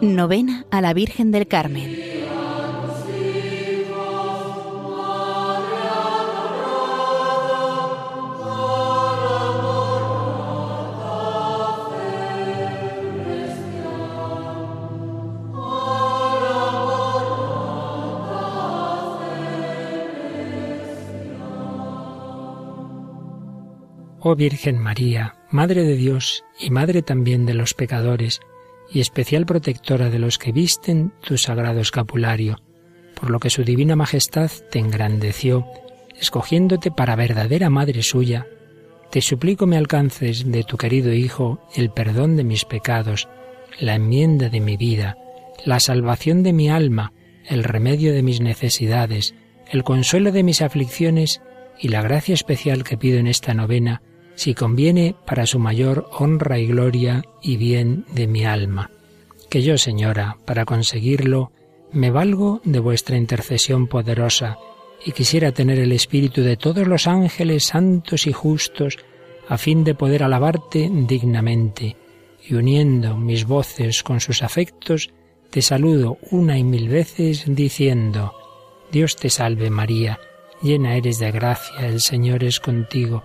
Novena a la Virgen del Carmen. Oh Virgen María, Madre de Dios y Madre también de los pecadores, y especial protectora de los que visten tu sagrado escapulario, por lo que su divina majestad te engrandeció, escogiéndote para verdadera madre suya, te suplico me alcances de tu querido Hijo el perdón de mis pecados, la enmienda de mi vida, la salvación de mi alma, el remedio de mis necesidades, el consuelo de mis aflicciones y la gracia especial que pido en esta novena si conviene para su mayor honra y gloria y bien de mi alma. Que yo, Señora, para conseguirlo, me valgo de vuestra intercesión poderosa, y quisiera tener el espíritu de todos los ángeles santos y justos, a fin de poder alabarte dignamente, y uniendo mis voces con sus afectos, te saludo una y mil veces diciendo, Dios te salve María, llena eres de gracia, el Señor es contigo,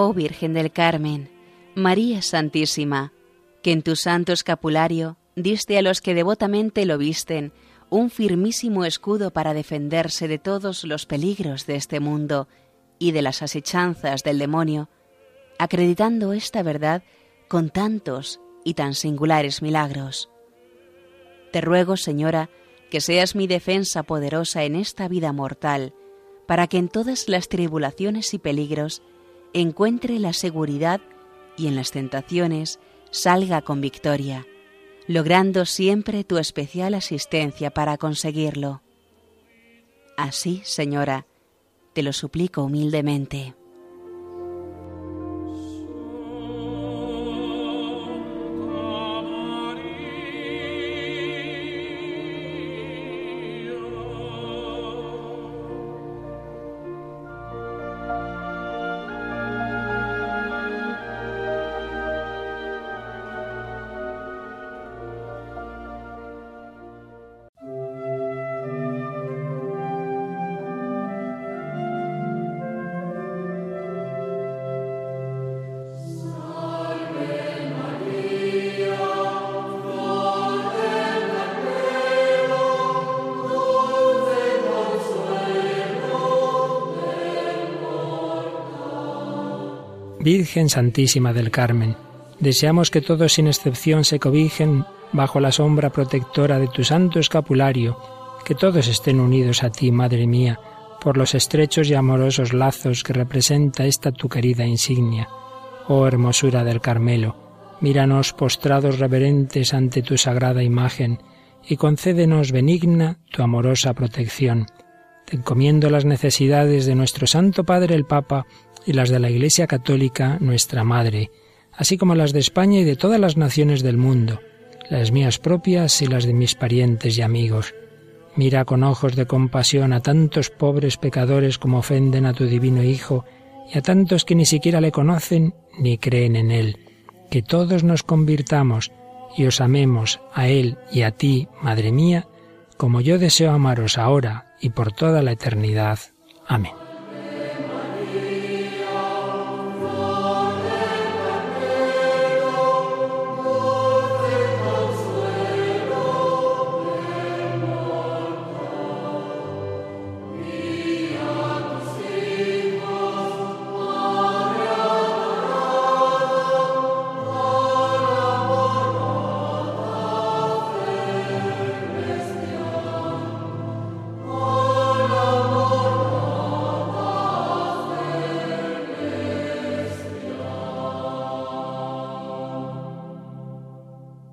Oh Virgen del Carmen, María Santísima, que en tu santo escapulario diste a los que devotamente lo visten un firmísimo escudo para defenderse de todos los peligros de este mundo y de las asechanzas del demonio, acreditando esta verdad con tantos y tan singulares milagros. Te ruego, Señora, que seas mi defensa poderosa en esta vida mortal, para que en todas las tribulaciones y peligros encuentre la seguridad y en las tentaciones salga con victoria, logrando siempre tu especial asistencia para conseguirlo. Así, Señora, te lo suplico humildemente. Virgen Santísima del Carmen, deseamos que todos sin excepción se cobijen bajo la sombra protectora de tu santo escapulario, que todos estén unidos a ti, Madre mía, por los estrechos y amorosos lazos que representa esta tu querida insignia. Oh hermosura del Carmelo, míranos postrados reverentes ante tu sagrada imagen, y concédenos benigna tu amorosa protección. Te encomiendo las necesidades de nuestro Santo Padre el Papa, y las de la Iglesia Católica, nuestra Madre, así como las de España y de todas las naciones del mundo, las mías propias y las de mis parientes y amigos. Mira con ojos de compasión a tantos pobres pecadores como ofenden a tu divino Hijo y a tantos que ni siquiera le conocen ni creen en Él. Que todos nos convirtamos y os amemos a Él y a ti, Madre mía, como yo deseo amaros ahora y por toda la eternidad. Amén.